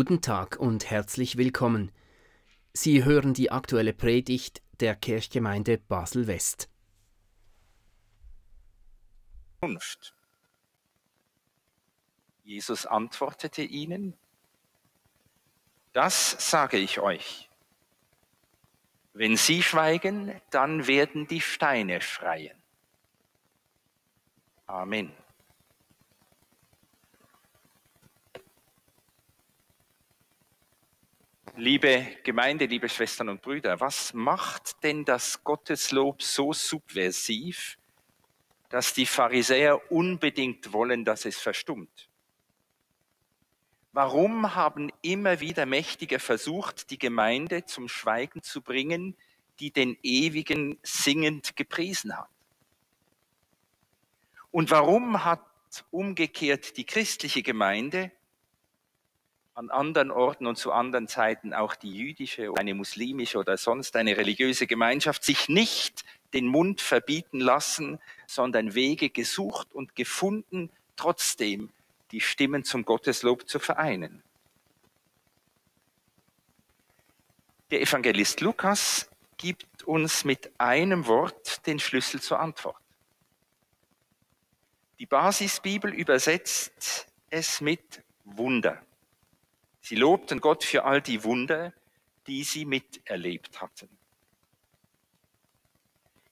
Guten Tag und herzlich willkommen. Sie hören die aktuelle Predigt der Kirchgemeinde Basel-West. Jesus antwortete ihnen, Das sage ich euch. Wenn sie schweigen, dann werden die Steine schreien. Amen. Liebe Gemeinde, liebe Schwestern und Brüder, was macht denn das Gotteslob so subversiv, dass die Pharisäer unbedingt wollen, dass es verstummt? Warum haben immer wieder Mächtige versucht, die Gemeinde zum Schweigen zu bringen, die den Ewigen singend gepriesen hat? Und warum hat umgekehrt die christliche Gemeinde an anderen Orten und zu anderen Zeiten auch die jüdische, eine muslimische oder sonst eine religiöse Gemeinschaft sich nicht den Mund verbieten lassen, sondern Wege gesucht und gefunden, trotzdem die Stimmen zum Gotteslob zu vereinen. Der Evangelist Lukas gibt uns mit einem Wort den Schlüssel zur Antwort. Die Basisbibel übersetzt es mit Wunder. Sie lobten Gott für all die Wunder, die sie miterlebt hatten.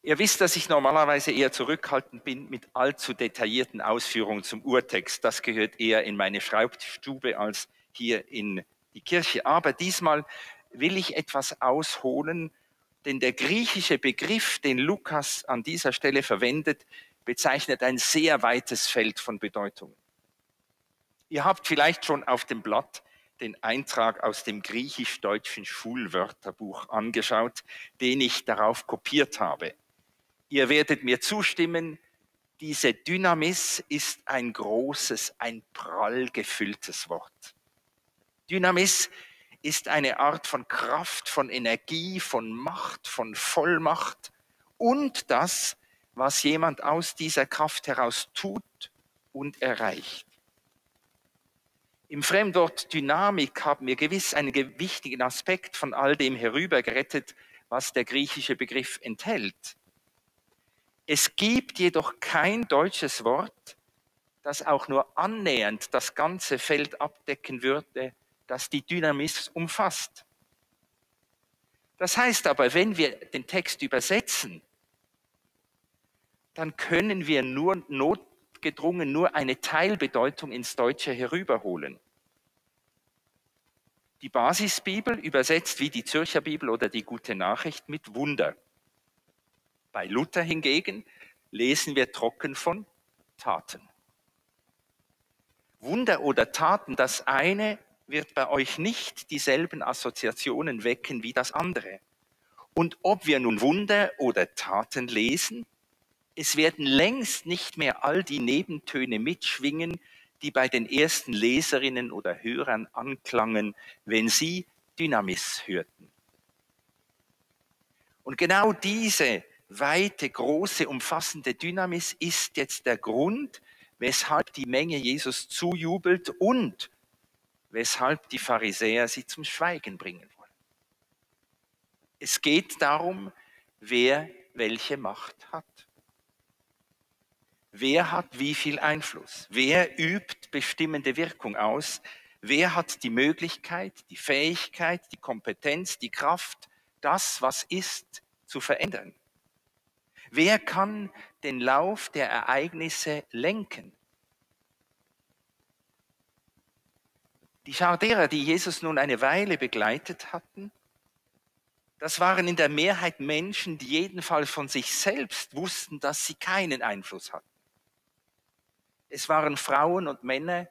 Ihr wisst, dass ich normalerweise eher zurückhaltend bin mit allzu detaillierten Ausführungen zum Urtext. Das gehört eher in meine Schreibstube als hier in die Kirche. Aber diesmal will ich etwas ausholen, denn der griechische Begriff, den Lukas an dieser Stelle verwendet, bezeichnet ein sehr weites Feld von Bedeutungen. Ihr habt vielleicht schon auf dem Blatt den Eintrag aus dem griechisch-deutschen Schulwörterbuch angeschaut, den ich darauf kopiert habe. Ihr werdet mir zustimmen, diese Dynamis ist ein großes, ein prall gefülltes Wort. Dynamis ist eine Art von Kraft, von Energie, von Macht, von Vollmacht und das, was jemand aus dieser Kraft heraus tut und erreicht. Im Fremdwort Dynamik haben wir gewiss einen wichtigen Aspekt von all dem herübergerettet, was der griechische Begriff enthält. Es gibt jedoch kein deutsches Wort, das auch nur annähernd das ganze Feld abdecken würde, das die Dynamis umfasst. Das heißt aber, wenn wir den Text übersetzen, dann können wir nur not notgedrungen nur eine Teilbedeutung ins Deutsche herüberholen. Die Basisbibel übersetzt wie die Zürcher Bibel oder die Gute Nachricht mit Wunder. Bei Luther hingegen lesen wir trocken von Taten. Wunder oder Taten, das eine wird bei euch nicht dieselben Assoziationen wecken wie das andere. Und ob wir nun Wunder oder Taten lesen, es werden längst nicht mehr all die Nebentöne mitschwingen, die bei den ersten Leserinnen oder Hörern anklangen, wenn sie Dynamis hörten. Und genau diese weite, große, umfassende Dynamis ist jetzt der Grund, weshalb die Menge Jesus zujubelt und weshalb die Pharisäer sie zum Schweigen bringen wollen. Es geht darum, wer welche Macht hat. Wer hat wie viel Einfluss? Wer übt bestimmende Wirkung aus? Wer hat die Möglichkeit, die Fähigkeit, die Kompetenz, die Kraft, das, was ist, zu verändern? Wer kann den Lauf der Ereignisse lenken? Die Schauderer, die Jesus nun eine Weile begleitet hatten, das waren in der Mehrheit Menschen, die jedenfalls von sich selbst wussten, dass sie keinen Einfluss hatten. Es waren Frauen und Männer,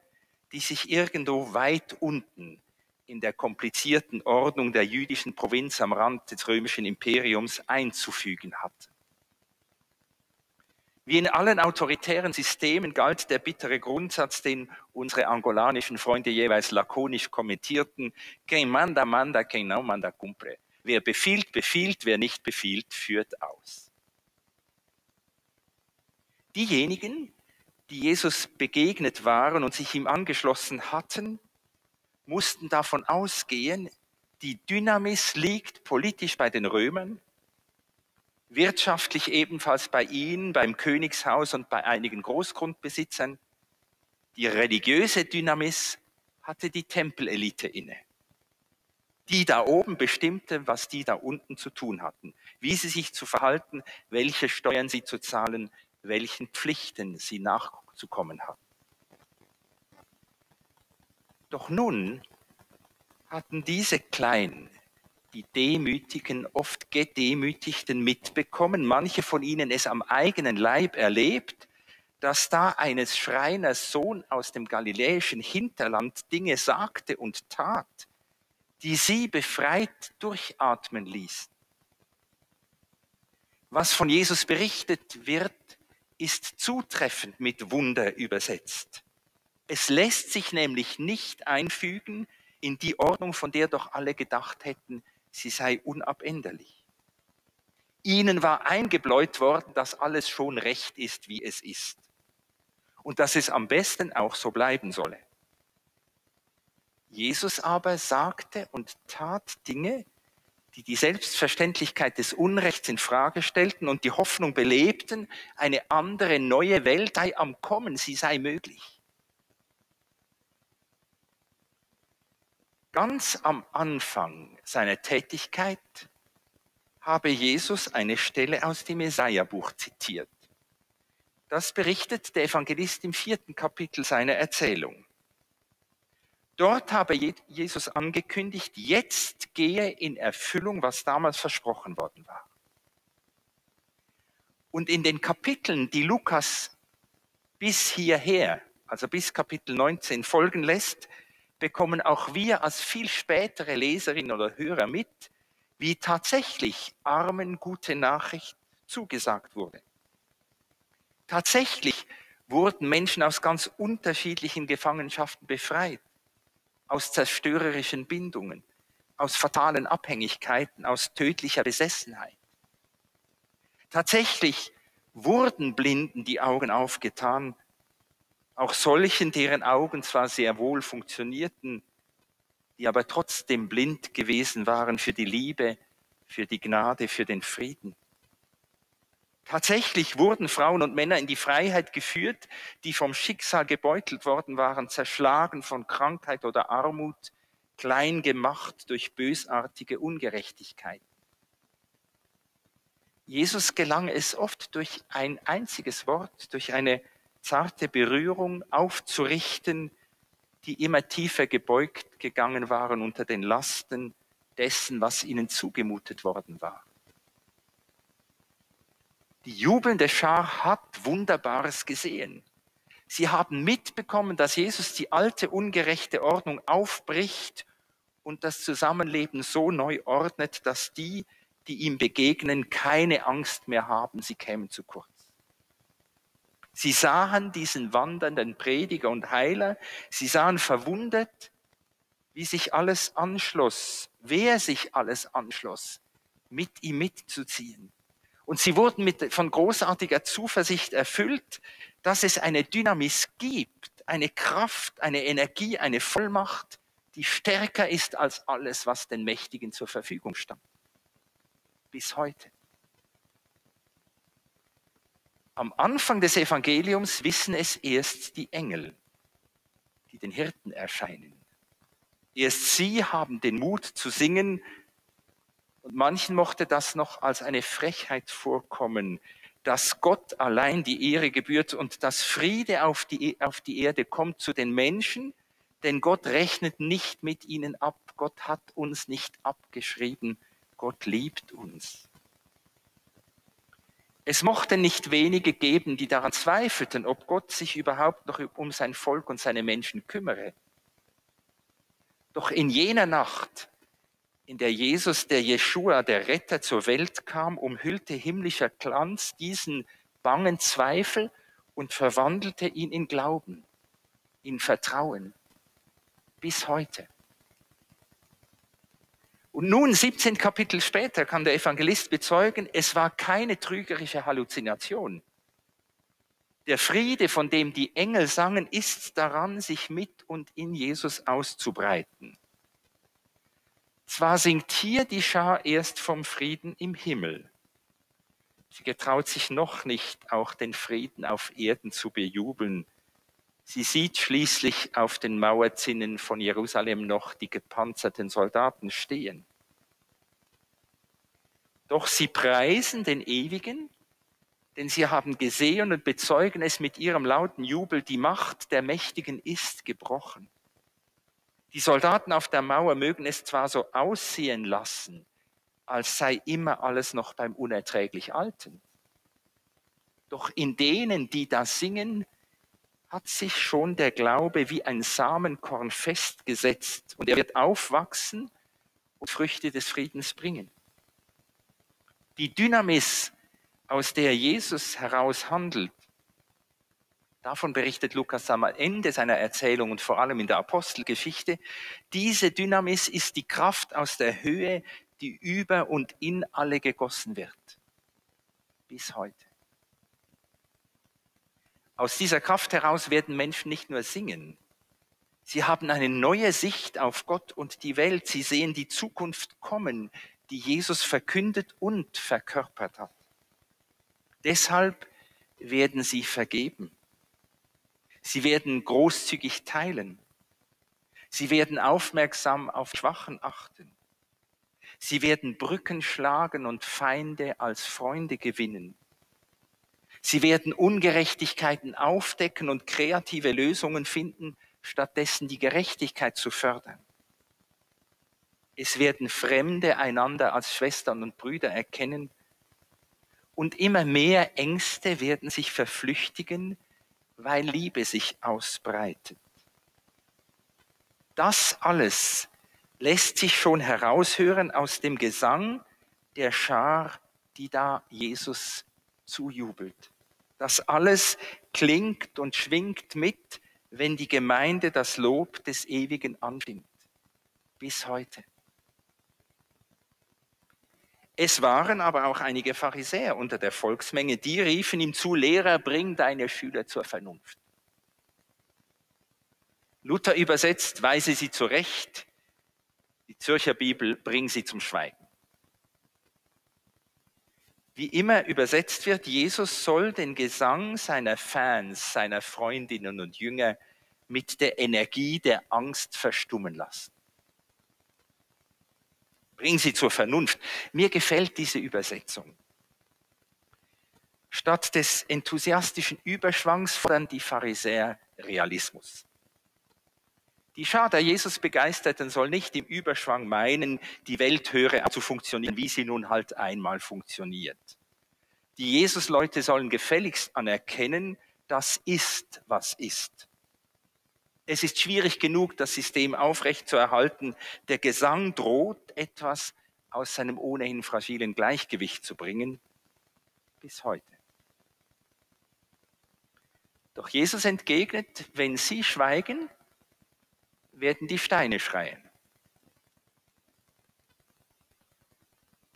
die sich irgendwo weit unten in der komplizierten Ordnung der jüdischen Provinz am Rand des römischen Imperiums einzufügen hatten. Wie in allen autoritären Systemen galt der bittere Grundsatz, den unsere angolanischen Freunde jeweils lakonisch kommentierten, quem manda, manda, quem no manda, cumpre. Wer befiehlt, befiehlt, wer nicht befiehlt, führt aus. Diejenigen, die Jesus begegnet waren und sich ihm angeschlossen hatten, mussten davon ausgehen, die Dynamis liegt politisch bei den Römern, wirtschaftlich ebenfalls bei ihnen, beim Königshaus und bei einigen Großgrundbesitzern. Die religiöse Dynamis hatte die Tempelelite inne. Die da oben bestimmte, was die da unten zu tun hatten, wie sie sich zu verhalten, welche Steuern sie zu zahlen, welchen Pflichten sie nachzukommen hatten. Doch nun hatten diese Kleinen, die Demütigen, oft Gedemütigten mitbekommen, manche von ihnen es am eigenen Leib erlebt, dass da eines Schreiners Sohn aus dem galiläischen Hinterland Dinge sagte und tat, die sie befreit durchatmen ließen. Was von Jesus berichtet wird, ist zutreffend mit Wunder übersetzt. Es lässt sich nämlich nicht einfügen in die Ordnung, von der doch alle gedacht hätten, sie sei unabänderlich. Ihnen war eingebläut worden, dass alles schon recht ist, wie es ist. Und dass es am besten auch so bleiben solle. Jesus aber sagte und tat Dinge, die die Selbstverständlichkeit des Unrechts in Frage stellten und die Hoffnung belebten, eine andere neue Welt sei am Kommen, sie sei möglich. Ganz am Anfang seiner Tätigkeit habe Jesus eine Stelle aus dem Jesaja-Buch zitiert. Das berichtet der Evangelist im vierten Kapitel seiner Erzählung. Dort habe Jesus angekündigt, jetzt gehe in Erfüllung, was damals versprochen worden war. Und in den Kapiteln, die Lukas bis hierher, also bis Kapitel 19 folgen lässt, bekommen auch wir als viel spätere Leserinnen oder Hörer mit, wie tatsächlich Armen gute Nachricht zugesagt wurde. Tatsächlich wurden Menschen aus ganz unterschiedlichen Gefangenschaften befreit, aus zerstörerischen Bindungen, aus fatalen Abhängigkeiten, aus tödlicher Besessenheit. Tatsächlich wurden Blinden die Augen aufgetan, auch solchen, deren Augen zwar sehr wohl funktionierten, die aber trotzdem blind gewesen waren für die Liebe, für die Gnade, für den Frieden. Tatsächlich wurden Frauen und Männer in die Freiheit geführt, die vom Schicksal gebeutelt worden waren, zerschlagen von Krankheit oder Armut, klein gemacht durch bösartige Ungerechtigkeit. Jesus gelang es oft durch ein einziges Wort, durch eine zarte Berührung aufzurichten, die immer tiefer gebeugt gegangen waren unter den Lasten dessen, was ihnen zugemutet worden war. Die jubelnde Schar hat Wunderbares gesehen. Sie haben mitbekommen, dass Jesus die alte ungerechte Ordnung aufbricht und das Zusammenleben so neu ordnet, dass die, die ihm begegnen, keine Angst mehr haben, sie kämen zu kurz. Sie sahen diesen wandernden Prediger und Heiler, sie sahen verwundert, wie sich alles anschloss, wer sich alles anschloss, mit ihm mitzuziehen. Und sie wurden mit, von großartiger Zuversicht erfüllt, dass es eine Dynamis gibt, eine Kraft, eine Energie, eine Vollmacht, die stärker ist als alles, was den Mächtigen zur Verfügung stand. Bis heute. Am Anfang des Evangeliums wissen es erst die Engel, die den Hirten erscheinen. Erst sie haben den Mut zu singen, und manchen mochte das noch als eine Frechheit vorkommen, dass Gott allein die Ehre gebührt und dass Friede auf die, auf die Erde kommt zu den Menschen, denn Gott rechnet nicht mit ihnen ab. Gott hat uns nicht abgeschrieben. Gott liebt uns. Es mochte nicht wenige geben, die daran zweifelten, ob Gott sich überhaupt noch um sein Volk und seine Menschen kümmere. Doch in jener Nacht, in der Jesus, der Jeshua, der Retter zur Welt kam, umhüllte himmlischer Glanz diesen bangen Zweifel und verwandelte ihn in Glauben, in Vertrauen bis heute. Und nun, 17 Kapitel später, kann der Evangelist bezeugen, es war keine trügerische Halluzination. Der Friede, von dem die Engel sangen, ist daran, sich mit und in Jesus auszubreiten. Zwar singt hier die Schar erst vom Frieden im Himmel. Sie getraut sich noch nicht, auch den Frieden auf Erden zu bejubeln. Sie sieht schließlich auf den Mauerzinnen von Jerusalem noch die gepanzerten Soldaten stehen. Doch sie preisen den Ewigen, denn sie haben gesehen und bezeugen es mit ihrem lauten Jubel, die Macht der Mächtigen ist gebrochen. Die Soldaten auf der Mauer mögen es zwar so aussehen lassen, als sei immer alles noch beim unerträglich Alten. Doch in denen, die da singen, hat sich schon der Glaube wie ein Samenkorn festgesetzt und er wird aufwachsen und Früchte des Friedens bringen. Die Dynamis aus der Jesus heraus handelt, davon berichtet Lukas am Ende seiner Erzählung und vor allem in der Apostelgeschichte, diese Dynamis ist die Kraft aus der Höhe, die über und in alle gegossen wird. Bis heute. Aus dieser Kraft heraus werden Menschen nicht nur singen, sie haben eine neue Sicht auf Gott und die Welt, sie sehen die Zukunft kommen, die Jesus verkündet und verkörpert hat. Deshalb werden sie vergeben. Sie werden großzügig teilen. Sie werden aufmerksam auf Schwachen achten. Sie werden Brücken schlagen und Feinde als Freunde gewinnen. Sie werden Ungerechtigkeiten aufdecken und kreative Lösungen finden, stattdessen die Gerechtigkeit zu fördern. Es werden Fremde einander als Schwestern und Brüder erkennen und immer mehr Ängste werden sich verflüchtigen, weil Liebe sich ausbreitet. Das alles lässt sich schon heraushören aus dem Gesang der Schar, die da Jesus zujubelt. Das alles klingt und schwingt mit, wenn die Gemeinde das Lob des Ewigen anstimmt. Bis heute. Es waren aber auch einige Pharisäer unter der Volksmenge, die riefen ihm zu, Lehrer, bring deine Schüler zur Vernunft. Luther übersetzt, weise sie zurecht, die Zürcher Bibel, bring sie zum Schweigen. Wie immer übersetzt wird, Jesus soll den Gesang seiner Fans, seiner Freundinnen und Jünger mit der Energie der Angst verstummen lassen. Bring sie zur Vernunft. Mir gefällt diese Übersetzung. Statt des enthusiastischen Überschwangs fordern die Pharisäer Realismus. Die Schar der Jesus Begeisterten soll nicht im Überschwang meinen, die Welt höre zu funktionieren, wie sie nun halt einmal funktioniert. Die Jesus-Leute sollen gefälligst anerkennen, das ist, was ist. Es ist schwierig genug, das System aufrechtzuerhalten. Der Gesang droht etwas aus seinem ohnehin fragilen Gleichgewicht zu bringen, bis heute. Doch Jesus entgegnet, wenn sie schweigen, werden die Steine schreien.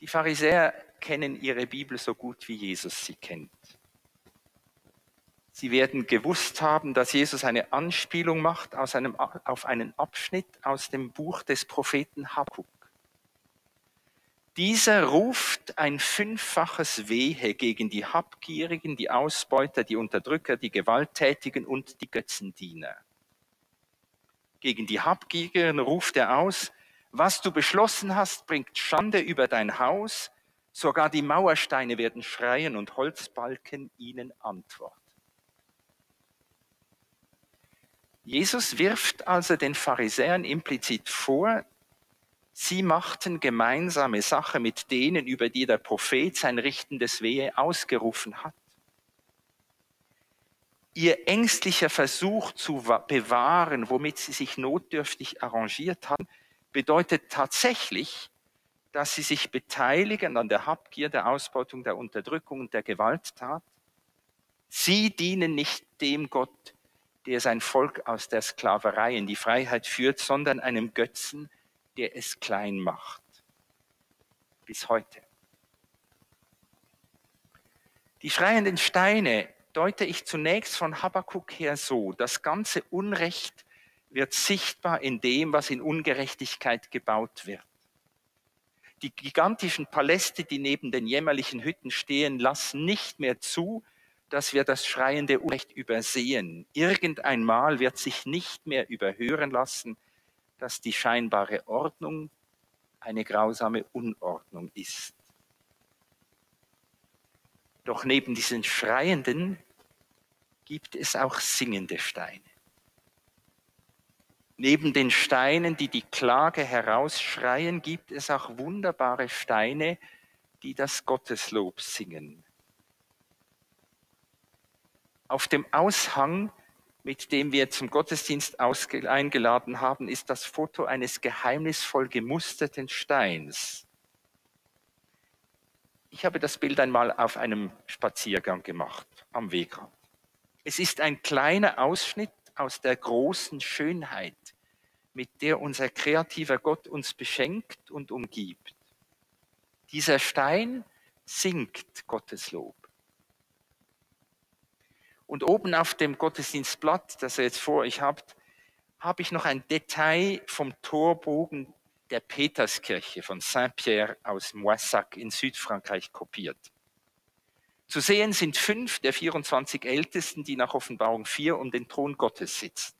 Die Pharisäer kennen ihre Bibel so gut, wie Jesus sie kennt. Sie werden gewusst haben, dass Jesus eine Anspielung macht aus einem, auf einen Abschnitt aus dem Buch des Propheten Habakkuk. Dieser ruft ein fünffaches Wehe gegen die Habgierigen, die Ausbeuter, die Unterdrücker, die Gewalttätigen und die Götzendiener. Gegen die Habgierigen ruft er aus, was du beschlossen hast, bringt Schande über dein Haus, sogar die Mauersteine werden schreien und Holzbalken ihnen antworten. Jesus wirft also den Pharisäern implizit vor, sie machten gemeinsame Sache mit denen, über die der Prophet sein richtendes Wehe ausgerufen hat. Ihr ängstlicher Versuch zu bewahren, womit sie sich notdürftig arrangiert haben, bedeutet tatsächlich, dass sie sich beteiligen an der Habgier, der Ausbeutung, der Unterdrückung und der Gewalttat. Sie dienen nicht dem Gott, der sein Volk aus der Sklaverei in die Freiheit führt, sondern einem Götzen, der es klein macht. Bis heute. Die schreienden Steine deute ich zunächst von Habakkuk her so, das ganze Unrecht wird sichtbar in dem, was in Ungerechtigkeit gebaut wird. Die gigantischen Paläste, die neben den jämmerlichen Hütten stehen, lassen nicht mehr zu, dass wir das schreiende Unrecht übersehen. Irgendeinmal wird sich nicht mehr überhören lassen, dass die scheinbare Ordnung eine grausame Unordnung ist. Doch neben diesen Schreienden gibt es auch singende Steine. Neben den Steinen, die die Klage herausschreien, gibt es auch wunderbare Steine, die das Gotteslob singen. Auf dem Aushang, mit dem wir zum Gottesdienst eingeladen haben, ist das Foto eines geheimnisvoll gemusterten Steins. Ich habe das Bild einmal auf einem Spaziergang gemacht am Wegrand. Es ist ein kleiner Ausschnitt aus der großen Schönheit, mit der unser kreativer Gott uns beschenkt und umgibt. Dieser Stein singt Gottes Lob. Und oben auf dem Gottesdienstblatt, das ihr jetzt vor euch habt, habe ich noch ein Detail vom Torbogen der Peterskirche von Saint-Pierre aus Moissac in Südfrankreich kopiert. Zu sehen sind fünf der 24 Ältesten, die nach Offenbarung 4 um den Thron Gottes sitzen.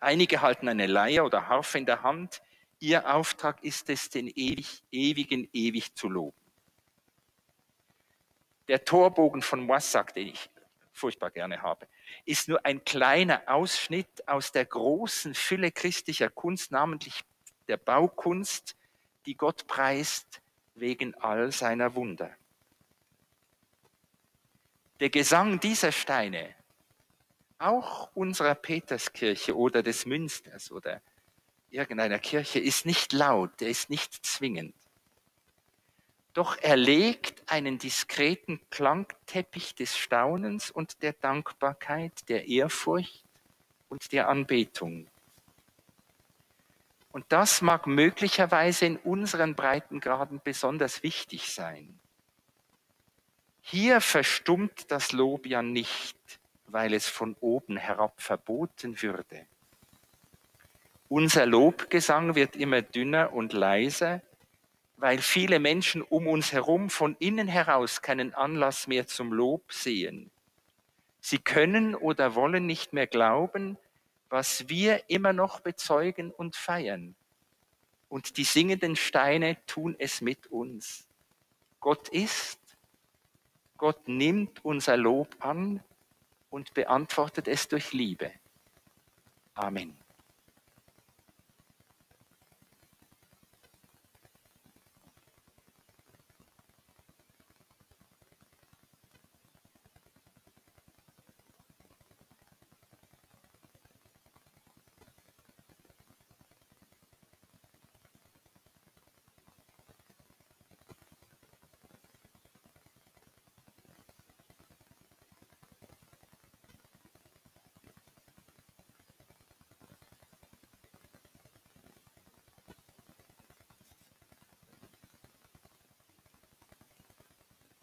Einige halten eine Leier oder Harfe in der Hand. Ihr Auftrag ist es, den ewig, ewigen ewig zu loben. Der Torbogen von Moissac, den ich furchtbar gerne habe, ist nur ein kleiner Ausschnitt aus der großen Fülle christlicher Kunst, namentlich der Baukunst, die Gott preist wegen all seiner Wunder. Der Gesang dieser Steine, auch unserer Peterskirche oder des Münsters oder irgendeiner Kirche, ist nicht laut, der ist nicht zwingend. Doch er legt einen diskreten Klangteppich des Staunens und der Dankbarkeit, der Ehrfurcht und der Anbetung. Und das mag möglicherweise in unseren Breitengraden besonders wichtig sein. Hier verstummt das Lob ja nicht, weil es von oben herab verboten würde. Unser Lobgesang wird immer dünner und leiser, weil viele Menschen um uns herum von innen heraus keinen Anlass mehr zum Lob sehen. Sie können oder wollen nicht mehr glauben, was wir immer noch bezeugen und feiern. Und die singenden Steine tun es mit uns. Gott ist, Gott nimmt unser Lob an und beantwortet es durch Liebe. Amen.